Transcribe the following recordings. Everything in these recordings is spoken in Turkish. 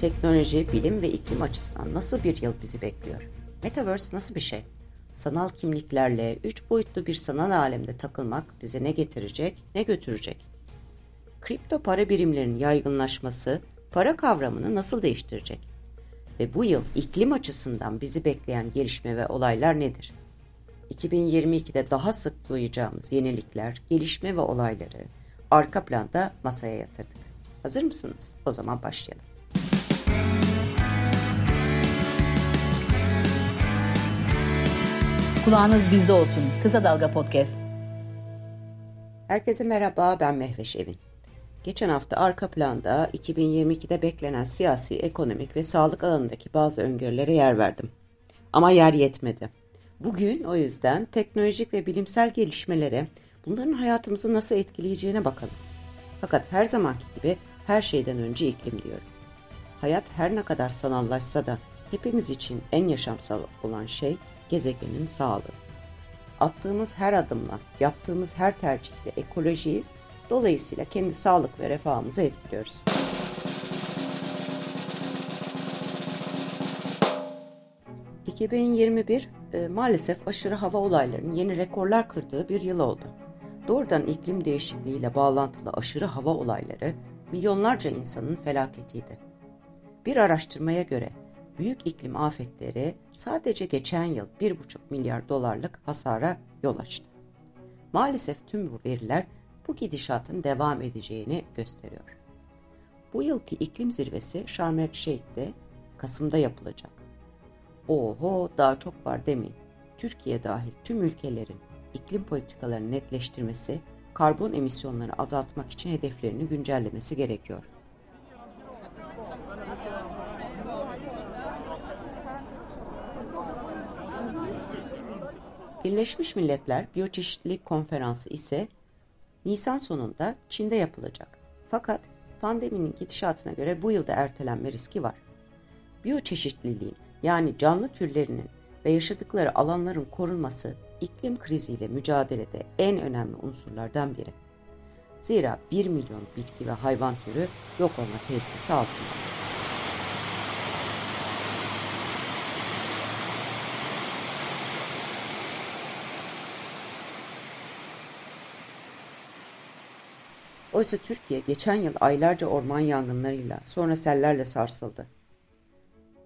Teknoloji, bilim ve iklim açısından nasıl bir yıl bizi bekliyor? Metaverse nasıl bir şey? Sanal kimliklerle üç boyutlu bir sanal alemde takılmak bize ne getirecek, ne götürecek? Kripto para birimlerinin yaygınlaşması para kavramını nasıl değiştirecek? Ve bu yıl iklim açısından bizi bekleyen gelişme ve olaylar nedir? 2022'de daha sık duyacağımız yenilikler, gelişme ve olayları arka planda masaya yatırdık. Hazır mısınız? O zaman başlayalım. Kulağınız bizde olsun. Kısa Dalga Podcast. Herkese merhaba, ben Mehveş Evin. Geçen hafta arka planda 2022'de beklenen siyasi, ekonomik ve sağlık alanındaki bazı öngörülere yer verdim. Ama yer yetmedi. Bugün o yüzden teknolojik ve bilimsel gelişmelere bunların hayatımızı nasıl etkileyeceğine bakalım. Fakat her zamanki gibi her şeyden önce iklim diyorum. Hayat her ne kadar sanallaşsa da hepimiz için en yaşamsal olan şey gezegenin sağlığı. Attığımız her adımla, yaptığımız her tercihle ekolojiyi, dolayısıyla kendi sağlık ve refahımızı etkiliyoruz. ...2021 e, maalesef aşırı hava olaylarının yeni rekorlar kırdığı bir yıl oldu. Doğrudan iklim değişikliğiyle bağlantılı aşırı hava olayları milyonlarca insanın felaketiydi. Bir araştırmaya göre büyük iklim afetleri sadece geçen yıl 1,5 milyar dolarlık hasara yol açtı. Maalesef tüm bu veriler bu gidişatın devam edeceğini gösteriyor. Bu yılki iklim zirvesi Sharm el Sheik'te Kasım'da yapılacak. Oho daha çok var demeyin. Türkiye dahil tüm ülkelerin iklim politikalarını netleştirmesi, karbon emisyonlarını azaltmak için hedeflerini güncellemesi gerekiyor. Birleşmiş Milletler Biyoçeşitlilik Konferansı ise Nisan sonunda Çin'de yapılacak. Fakat pandeminin gidişatına göre bu yılda ertelenme riski var. Biyoçeşitliliğin yani canlı türlerinin ve yaşadıkları alanların korunması iklim kriziyle mücadelede en önemli unsurlardan biri. Zira 1 milyon bitki ve hayvan türü yok olma tehlikesi altında. Oysa Türkiye geçen yıl aylarca orman yangınlarıyla sonra sellerle sarsıldı.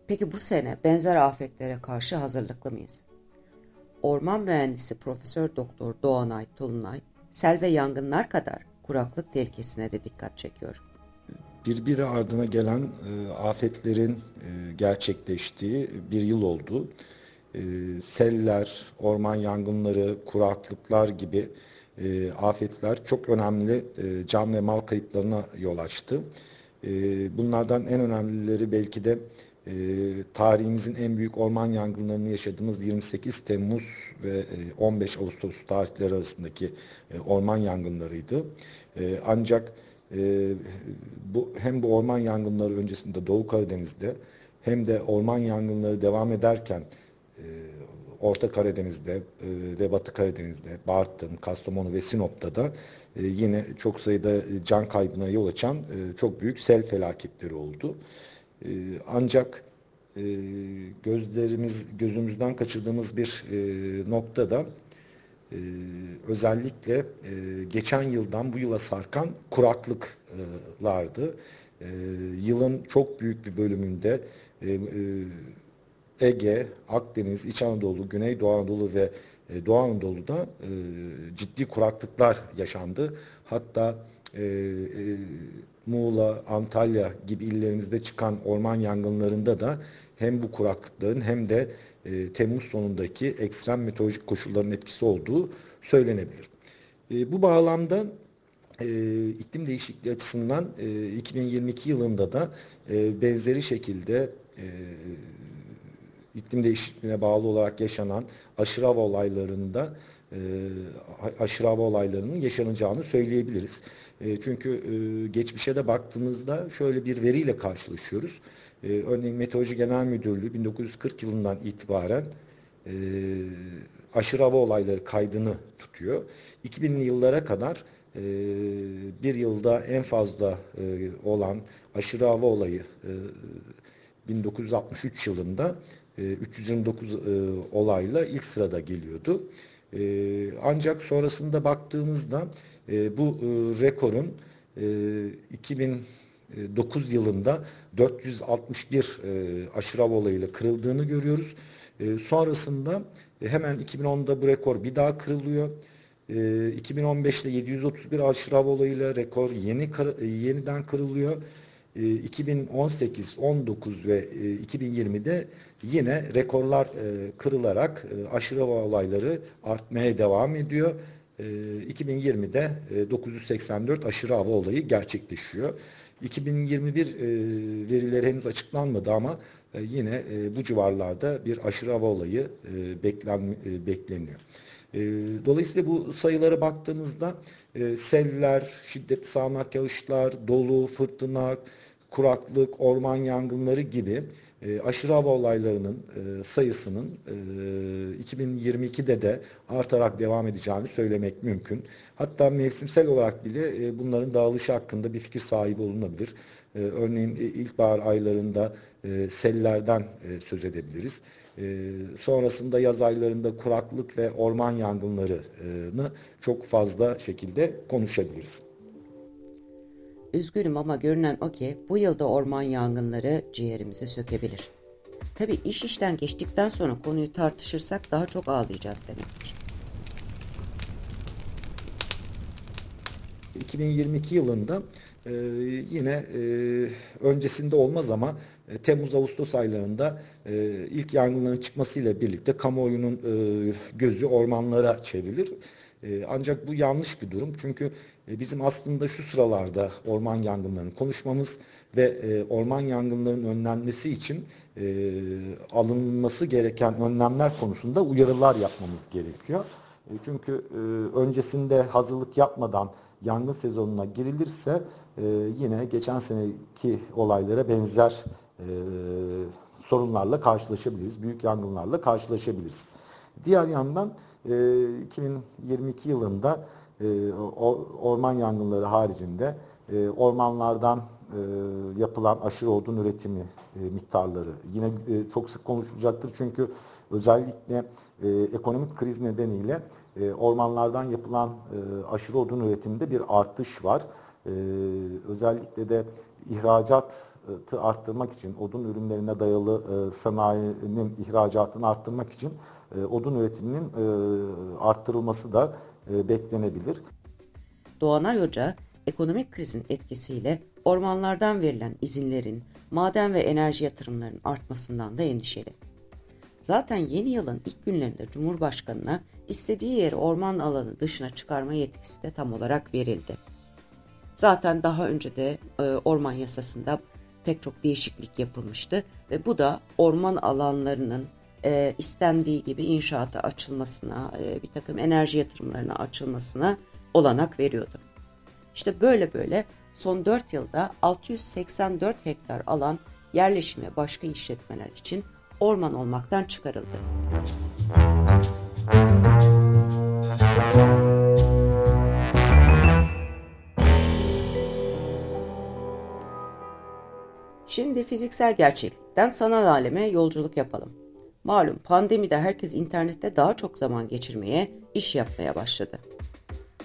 Peki bu sene benzer afetlere karşı hazırlıklı mıyız? Orman mühendisi Profesör Doktor Doğanay Tolunay, sel ve yangınlar kadar kuraklık tehlikesine de dikkat çekiyor. Birbiri ardına gelen e, afetlerin e, gerçekleştiği bir yıl oldu. E, seller, orman yangınları, kuraklıklar gibi e, afetler çok önemli e, can ve mal kayıplarına yol açtı. E, bunlardan en önemlileri belki de e, tarihimizin en büyük orman yangınlarını yaşadığımız 28 Temmuz ve e, 15 Ağustos tarihleri arasındaki e, orman yangınlarıydı. E, ancak e, bu hem bu orman yangınları öncesinde Doğu Karadeniz'de hem de orman yangınları devam ederken e, Orta Karadeniz'de e, ve Batı Karadeniz'de, Bartın, Kastamonu ve Sinop'ta da e, yine çok sayıda can kaybına yol açan e, çok büyük sel felaketleri oldu. E, ancak e, gözlerimiz gözümüzden kaçırdığımız bir e, e, özellikle e, geçen yıldan bu yıla sarkan kuraklıklardı. E, yılın çok büyük bir bölümünde e, e, Ege, Akdeniz, İç Anadolu, Güney Doğu Anadolu ve e, Doğu Anadolu'da e, ciddi kuraklıklar yaşandı. Hatta e, Muğla, Antalya gibi illerimizde çıkan orman yangınlarında da hem bu kuraklıkların hem de Temmuz sonundaki ekstrem meteorolojik koşulların etkisi olduğu söylenebilir. Bu bağlamda iklim değişikliği açısından e, 2022 yılında da benzeri şekilde iklim değişikliğine bağlı olarak yaşanan aşırı hava olaylarında e, aşırı hava olaylarının yaşanacağını söyleyebiliriz. E, çünkü e, geçmişe de baktığımızda şöyle bir veriyle karşılaşıyoruz. Örneğin Meteoroloji Genel Müdürlüğü 1940 yılından itibaren e, aşırı hava olayları kaydını tutuyor. 2000'li yıllara kadar bir yılda en fazla olan aşırı hava olayı e, 1963 yılında 329 e, olayla ilk sırada geliyordu. E, ancak sonrasında baktığımızda e, bu e, rekorun e, 2009 yılında 461 e, aşırı hava olayıyla kırıldığını görüyoruz. E, sonrasında e, hemen 2010'da bu rekor bir daha kırılıyor. 2015'te 731 aşırı hava olayıyla rekor yeni yeniden kırılıyor. 2018, 19 ve 2020'de yine rekorlar kırılarak aşırı hava olayları artmaya devam ediyor. 2020'de 984 aşırı hava olayı gerçekleşiyor. 2021 verileri henüz açıklanmadı ama yine bu civarlarda bir aşırı hava olayı beklen, bekleniyor. Dolayısıyla bu sayılara baktığımızda seller, şiddetli sağanak yağışlar, dolu, fırtına, kuraklık, orman yangınları gibi e, aşırı hava olaylarının e, sayısının e, 2022'de de artarak devam edeceğini söylemek mümkün. Hatta mevsimsel olarak bile e, bunların dağılışı hakkında bir fikir sahibi olunabilir. E, örneğin ilkbahar aylarında e, sellerden e, söz edebiliriz. E, sonrasında yaz aylarında kuraklık ve orman yangınlarını çok fazla şekilde konuşabiliriz. Üzgünüm ama görünen o ki bu yılda orman yangınları ciğerimizi sökebilir. Tabi iş işten geçtikten sonra konuyu tartışırsak daha çok ağlayacağız demektir. 2022 yılında e, yine e, öncesinde olmaz ama e, Temmuz-Ağustos aylarında e, ilk yangınların çıkmasıyla birlikte kamuoyunun e, gözü ormanlara çevrilir. E, ancak bu yanlış bir durum çünkü e, bizim aslında şu sıralarda orman yangınlarını konuşmamız ve e, orman yangınlarının önlenmesi için e, alınması gereken önlemler konusunda uyarılar yapmamız gerekiyor. E, çünkü e, öncesinde hazırlık yapmadan yangın sezonuna girilirse e, yine geçen seneki olaylara benzer sorunlarla karşılaşabiliriz. Büyük yangınlarla karşılaşabiliriz. Diğer yandan e, 2022 yılında orman yangınları haricinde ormanlardan e, yapılan aşırı odun üretimi e, miktarları yine e, çok sık konuşulacaktır çünkü özellikle e, ekonomik kriz nedeniyle e, ormanlardan yapılan e, aşırı odun üretiminde bir artış var. E, özellikle de ihracatı arttırmak için, odun ürünlerine dayalı e, sanayinin ihracatını arttırmak için e, odun üretiminin e, arttırılması da e, beklenebilir. Doğanay Hoca, ekonomik krizin etkisiyle ormanlardan verilen izinlerin, maden ve enerji yatırımlarının artmasından da endişeli. Zaten yeni yılın ilk günlerinde Cumhurbaşkanı'na istediği yeri orman alanı dışına çıkarma yetkisi de tam olarak verildi. Zaten daha önce de e, orman yasasında pek çok değişiklik yapılmıştı ve bu da orman alanlarının e, istendiği gibi inşaata açılmasına, e, bir takım enerji yatırımlarına açılmasına olanak veriyordu. İşte böyle böyle son 4 yılda 684 hektar alan yerleşim ve başka işletmeler için orman olmaktan çıkarıldı. Şimdi fiziksel gerçeklikten sanal aleme yolculuk yapalım. Malum pandemide herkes internette daha çok zaman geçirmeye, iş yapmaya başladı.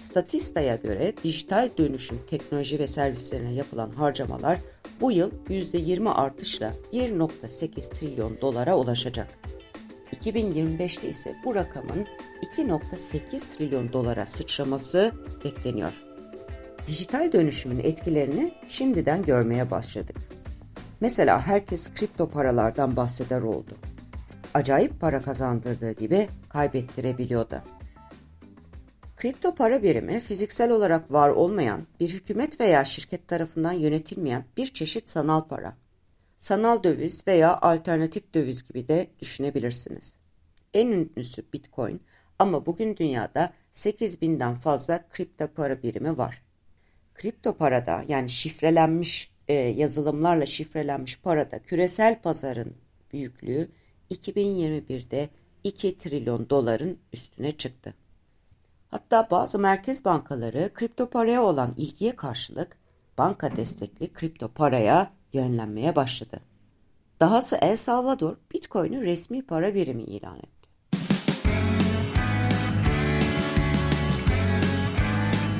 Statista'ya göre dijital dönüşüm teknoloji ve servislerine yapılan harcamalar bu yıl %20 artışla 1.8 trilyon dolara ulaşacak. 2025'te ise bu rakamın 2.8 trilyon dolara sıçraması bekleniyor. Dijital dönüşümün etkilerini şimdiden görmeye başladık. Mesela herkes kripto paralardan bahseder oldu acayip para kazandırdığı gibi kaybettirebiliyor da. Kripto para birimi fiziksel olarak var olmayan, bir hükümet veya şirket tarafından yönetilmeyen bir çeşit sanal para. Sanal döviz veya alternatif döviz gibi de düşünebilirsiniz. En ünlüsü Bitcoin ama bugün dünyada 8000'den fazla kripto para birimi var. Kripto parada yani şifrelenmiş e, yazılımlarla şifrelenmiş parada küresel pazarın büyüklüğü 2021'de 2 trilyon doların üstüne çıktı. Hatta bazı merkez bankaları kripto paraya olan ilgiye karşılık banka destekli kripto paraya yönlenmeye başladı. Dahası El Salvador Bitcoin'i resmi para birimi ilan etti.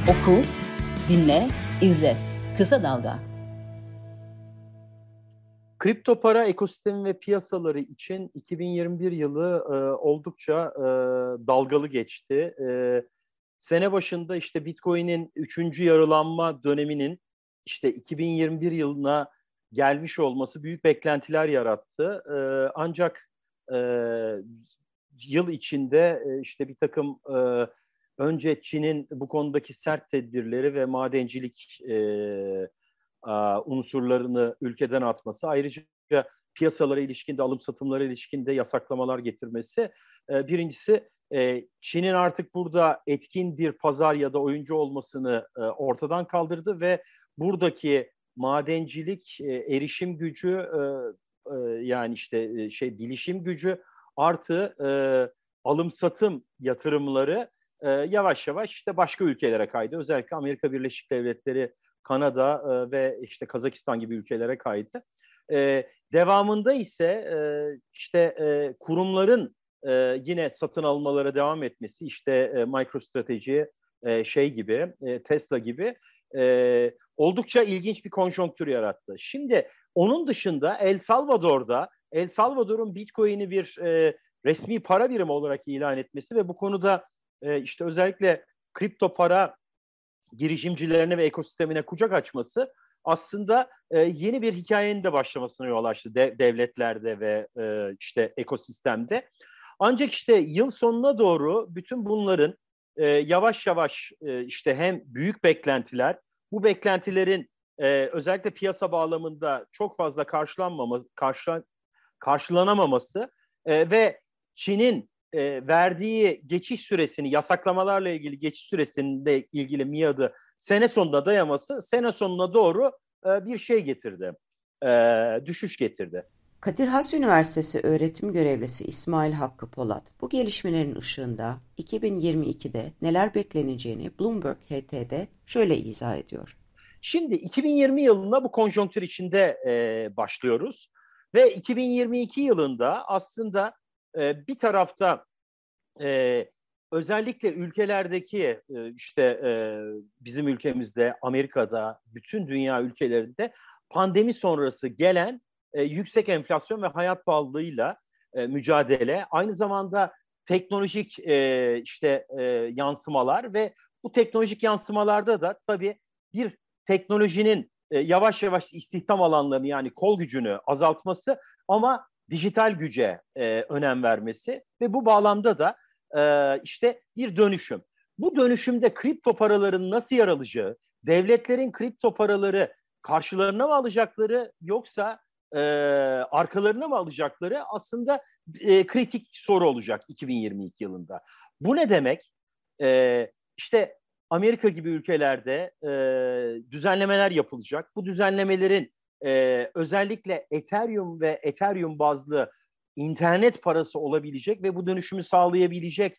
Oku, dinle, izle. Kısa Dalga. Kripto para ekosistemi ve piyasaları için 2021 yılı e, oldukça e, dalgalı geçti. E, sene başında işte Bitcoin'in üçüncü yarılanma döneminin işte 2021 yılına gelmiş olması büyük beklentiler yarattı. E, ancak e, yıl içinde e, işte bir takım e, önce Çin'in bu konudaki sert tedbirleri ve madencilik e, a, unsurlarını ülkeden atması, ayrıca piyasalara ilişkinde, alım satımlara ilişkinde yasaklamalar getirmesi. E, birincisi e, Çin'in artık burada etkin bir pazar ya da oyuncu olmasını e, ortadan kaldırdı ve buradaki madencilik, e, erişim gücü e, e, yani işte e, şey bilişim gücü artı e, alım satım yatırımları e, yavaş yavaş işte başka ülkelere kaydı. Özellikle Amerika Birleşik Devletleri, Kanada e, ve işte Kazakistan gibi ülkelere kaydı. E, devamında ise e, işte e, kurumların e, yine satın almalara devam etmesi işte e, MicroStrategy e, şey gibi e, Tesla gibi e, oldukça ilginç bir konjonktür yarattı. Şimdi onun dışında El Salvador'da El Salvador'un Bitcoin'i bir e, resmi para birimi olarak ilan etmesi ve bu konuda e, işte özellikle kripto para girişimcilerine ve ekosistemine kucak açması aslında e, yeni bir hikayenin de başlamasına yol açtı de, devletlerde ve e, işte ekosistemde. Ancak işte yıl sonuna doğru bütün bunların e, yavaş yavaş e, işte hem büyük beklentiler, bu beklentilerin e, özellikle piyasa bağlamında çok fazla karşılanmaması, karşılan, karşılanamaması e, ve Çin'in e, verdiği geçiş süresini, yasaklamalarla ilgili geçiş süresinde ilgili miadı sene sonunda dayaması sene sonuna doğru e, bir şey getirdi, e, düşüş getirdi. Kadir Has Üniversitesi öğretim görevlisi İsmail Hakkı Polat bu gelişmelerin ışığında 2022'de neler bekleneceğini Bloomberg HT'de şöyle izah ediyor. Şimdi 2020 yılında bu konjonktür içinde e, başlıyoruz ve 2022 yılında aslında e, bir tarafta e, özellikle ülkelerdeki e, işte e, bizim ülkemizde, Amerika'da, bütün dünya ülkelerinde pandemi sonrası gelen e, yüksek enflasyon ve hayat pahalılığıyla e, mücadele, aynı zamanda teknolojik e, işte e, yansımalar ve bu teknolojik yansımalarda da tabii bir teknolojinin e, yavaş yavaş istihdam alanlarını yani kol gücünü azaltması ama dijital güce e, önem vermesi ve bu bağlamda da e, işte bir dönüşüm. Bu dönüşümde kripto paraların nasıl yer alacağı, devletlerin kripto paraları karşılarına mı alacakları yoksa e, arkalarına mı alacakları aslında e, kritik soru olacak 2022 yılında. Bu ne demek? E, işte Amerika gibi ülkelerde e, düzenlemeler yapılacak. Bu düzenlemelerin e, özellikle Ethereum ve Ethereum bazlı internet parası olabilecek ve bu dönüşümü sağlayabilecek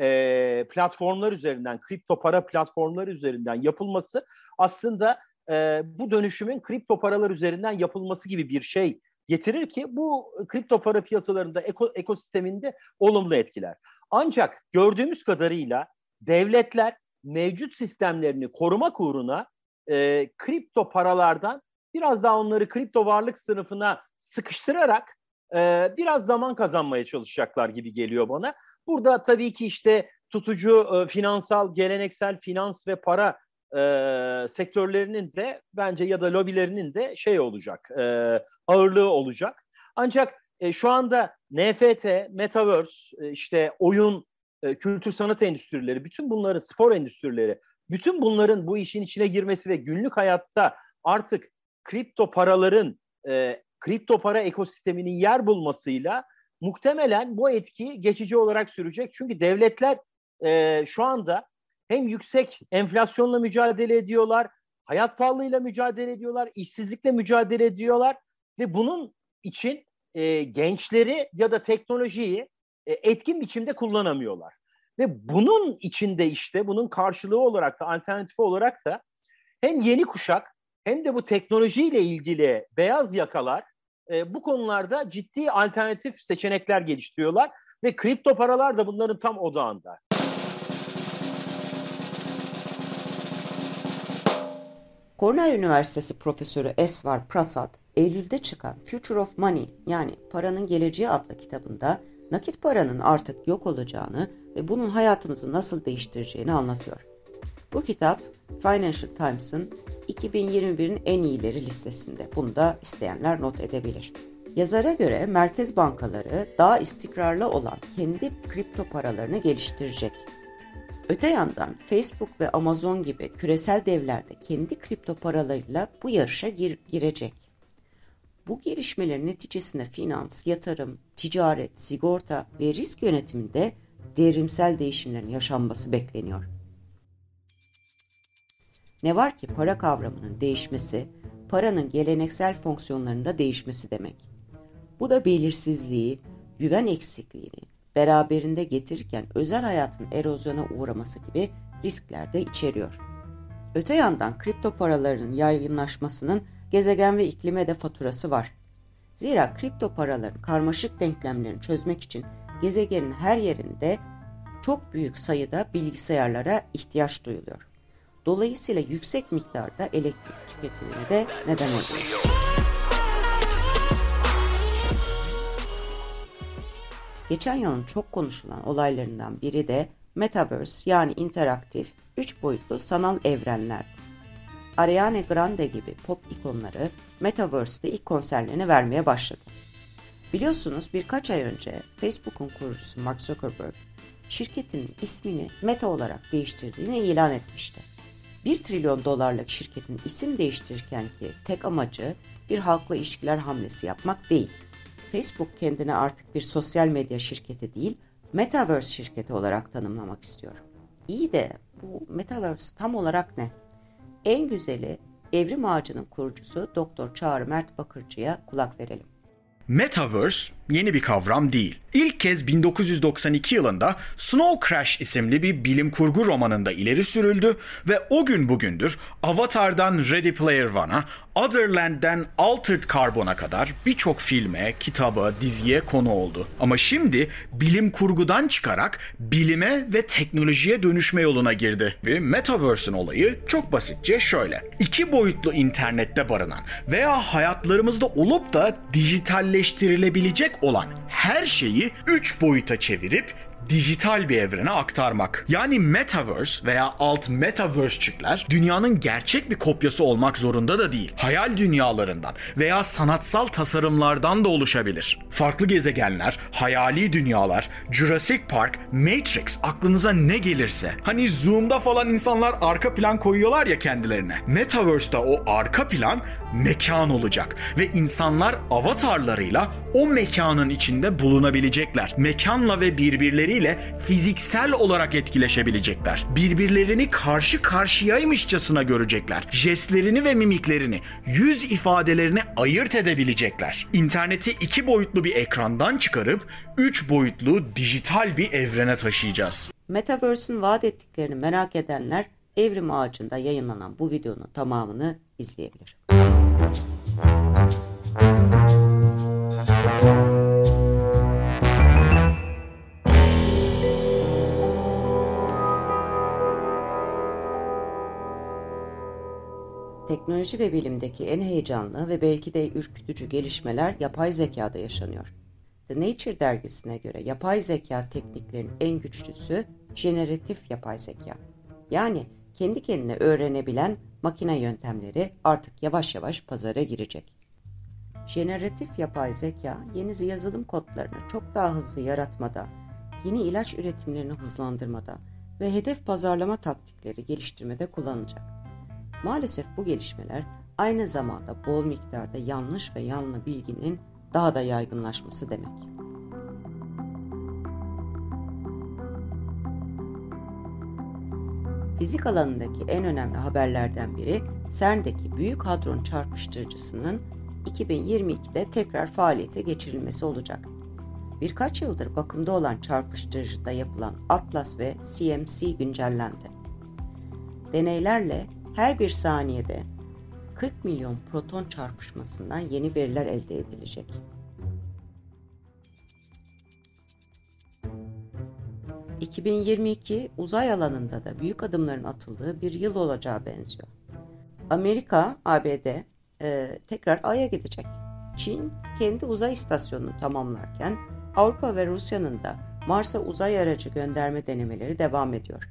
e, platformlar üzerinden, kripto para platformları üzerinden yapılması aslında e, bu dönüşümün kripto paralar üzerinden yapılması gibi bir şey getirir ki bu kripto para piyasalarında eko, ekosisteminde olumlu etkiler. Ancak gördüğümüz kadarıyla devletler mevcut sistemlerini korumak uğruna e, kripto paralardan biraz daha onları kripto varlık sınıfına sıkıştırarak e, biraz zaman kazanmaya çalışacaklar gibi geliyor bana. Burada tabii ki işte tutucu e, finansal, geleneksel finans ve para e, sektörlerinin de bence ya da lobilerinin de şey olacak, e, ağırlığı olacak. Ancak e, şu anda NFT, Metaverse, e, işte oyun, e, kültür sanat endüstrileri, bütün bunların spor endüstrileri, bütün bunların bu işin içine girmesi ve günlük hayatta artık kripto paraların, e, kripto para ekosisteminin yer bulmasıyla muhtemelen bu etki geçici olarak sürecek. Çünkü devletler e, şu anda hem yüksek enflasyonla mücadele ediyorlar, hayat pahalılığıyla mücadele ediyorlar, işsizlikle mücadele ediyorlar ve bunun için e, gençleri ya da teknolojiyi e, etkin biçimde kullanamıyorlar. Ve bunun içinde işte bunun karşılığı olarak da alternatifi olarak da hem yeni kuşak hem de bu teknolojiyle ilgili beyaz yakalar e, bu konularda ciddi alternatif seçenekler geliştiriyorlar ve kripto paralar da bunların tam odağında. Cornell Üniversitesi Profesörü Esvar Prasad, Eylül'de çıkan Future of Money yani Paranın Geleceği adlı kitabında nakit paranın artık yok olacağını ve bunun hayatımızı nasıl değiştireceğini anlatıyor. Bu kitap Financial Times'ın 2021'in en iyileri listesinde. Bunu da isteyenler not edebilir. Yazara göre merkez bankaları daha istikrarlı olan kendi kripto paralarını geliştirecek. Öte yandan Facebook ve Amazon gibi küresel devler de kendi kripto paralarıyla bu yarışa gir girecek. Bu gelişmelerin neticesinde finans, yatırım, ticaret, sigorta ve risk yönetiminde devrimsel değişimlerin yaşanması bekleniyor. Ne var ki para kavramının değişmesi, paranın geleneksel fonksiyonlarında değişmesi demek. Bu da belirsizliği, güven eksikliğini beraberinde getirirken özel hayatın erozyona uğraması gibi riskler de içeriyor. Öte yandan kripto paraların yaygınlaşmasının gezegen ve iklime de faturası var. Zira kripto paraların karmaşık denklemlerini çözmek için gezegenin her yerinde çok büyük sayıda bilgisayarlara ihtiyaç duyuluyor. Dolayısıyla yüksek miktarda elektrik tüketimine de neden oluyor. Geçen yılın çok konuşulan olaylarından biri de Metaverse yani interaktif, üç boyutlu sanal evrenlerdi. Ariana Grande gibi pop ikonları Metaverse'de ilk konserlerini vermeye başladı. Biliyorsunuz birkaç ay önce Facebook'un kurucusu Mark Zuckerberg şirketinin ismini Meta olarak değiştirdiğini ilan etmişti. 1 trilyon dolarlık şirketin isim değiştirirken ki tek amacı bir halkla ilişkiler hamlesi yapmak değil. Facebook kendini artık bir sosyal medya şirketi değil, Metaverse şirketi olarak tanımlamak istiyor. İyi de bu Metaverse tam olarak ne? En güzeli Evrim Ağacı'nın kurucusu Doktor Çağrı Mert Bakırcı'ya kulak verelim. Metaverse yeni bir kavram değil. İlk kez 1992 yılında Snow Crash isimli bir bilim kurgu romanında ileri sürüldü ve o gün bugündür Avatar'dan Ready Player One'a, Otherland'den Altered Carbon'a kadar birçok filme, kitaba, diziye konu oldu. Ama şimdi bilim kurgudan çıkarak bilime ve teknolojiye dönüşme yoluna girdi. Ve Metaverse'ün olayı çok basitçe şöyle. İki boyutlu internette barınan veya hayatlarımızda olup da dijitalleştirilebilecek olan her şeyi 3 boyuta çevirip dijital bir evrene aktarmak. Yani Metaverse veya alt Metaverse'çikler dünyanın gerçek bir kopyası olmak zorunda da değil. Hayal dünyalarından veya sanatsal tasarımlardan da oluşabilir. Farklı gezegenler, hayali dünyalar, Jurassic Park, Matrix aklınıza ne gelirse. Hani Zoom'da falan insanlar arka plan koyuyorlar ya kendilerine. Metaverse'da o arka plan mekan olacak ve insanlar avatarlarıyla o mekanın içinde bulunabilecekler. Mekanla ve birbirleriyle fiziksel olarak etkileşebilecekler. Birbirlerini karşı karşıyaymışçasına görecekler. Jestlerini ve mimiklerini, yüz ifadelerini ayırt edebilecekler. İnterneti iki boyutlu bir ekrandan çıkarıp üç boyutlu dijital bir evrene taşıyacağız. Metaverse'ün vaat ettiklerini merak edenler Evrim Ağacı'nda yayınlanan bu videonun tamamını izleyebilir. Teknoloji ve bilimdeki en heyecanlı ve belki de ürkütücü gelişmeler yapay zekada yaşanıyor. The Nature dergisine göre yapay zeka tekniklerinin en güçlüsü jeneratif yapay zeka. Yani kendi kendine öğrenebilen makine yöntemleri artık yavaş yavaş pazara girecek. Jeneratif yapay zeka yeni yazılım kodlarını çok daha hızlı yaratmada, yeni ilaç üretimlerini hızlandırmada ve hedef pazarlama taktikleri geliştirmede kullanılacak. Maalesef bu gelişmeler aynı zamanda bol miktarda yanlış ve yanlı bilginin daha da yaygınlaşması demek. Fizik alanındaki en önemli haberlerden biri CERN'deki Büyük Hadron Çarpıştırıcısının 2022'de tekrar faaliyete geçirilmesi olacak. Birkaç yıldır bakımda olan çarpıştırıcıda yapılan Atlas ve CMC güncellendi. Deneylerle her bir saniyede 40 milyon proton çarpışmasından yeni veriler elde edilecek. ...2022 uzay alanında da büyük adımların atıldığı bir yıl olacağı benziyor. Amerika, ABD e, tekrar Ay'a gidecek. Çin kendi uzay istasyonunu tamamlarken Avrupa ve Rusya'nın da Mars'a uzay aracı gönderme denemeleri devam ediyor.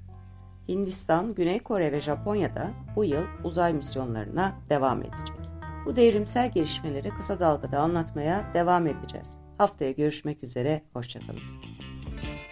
Hindistan, Güney Kore ve Japonya da bu yıl uzay misyonlarına devam edecek. Bu devrimsel gelişmeleri kısa dalgada anlatmaya devam edeceğiz. Haftaya görüşmek üzere, hoşçakalın.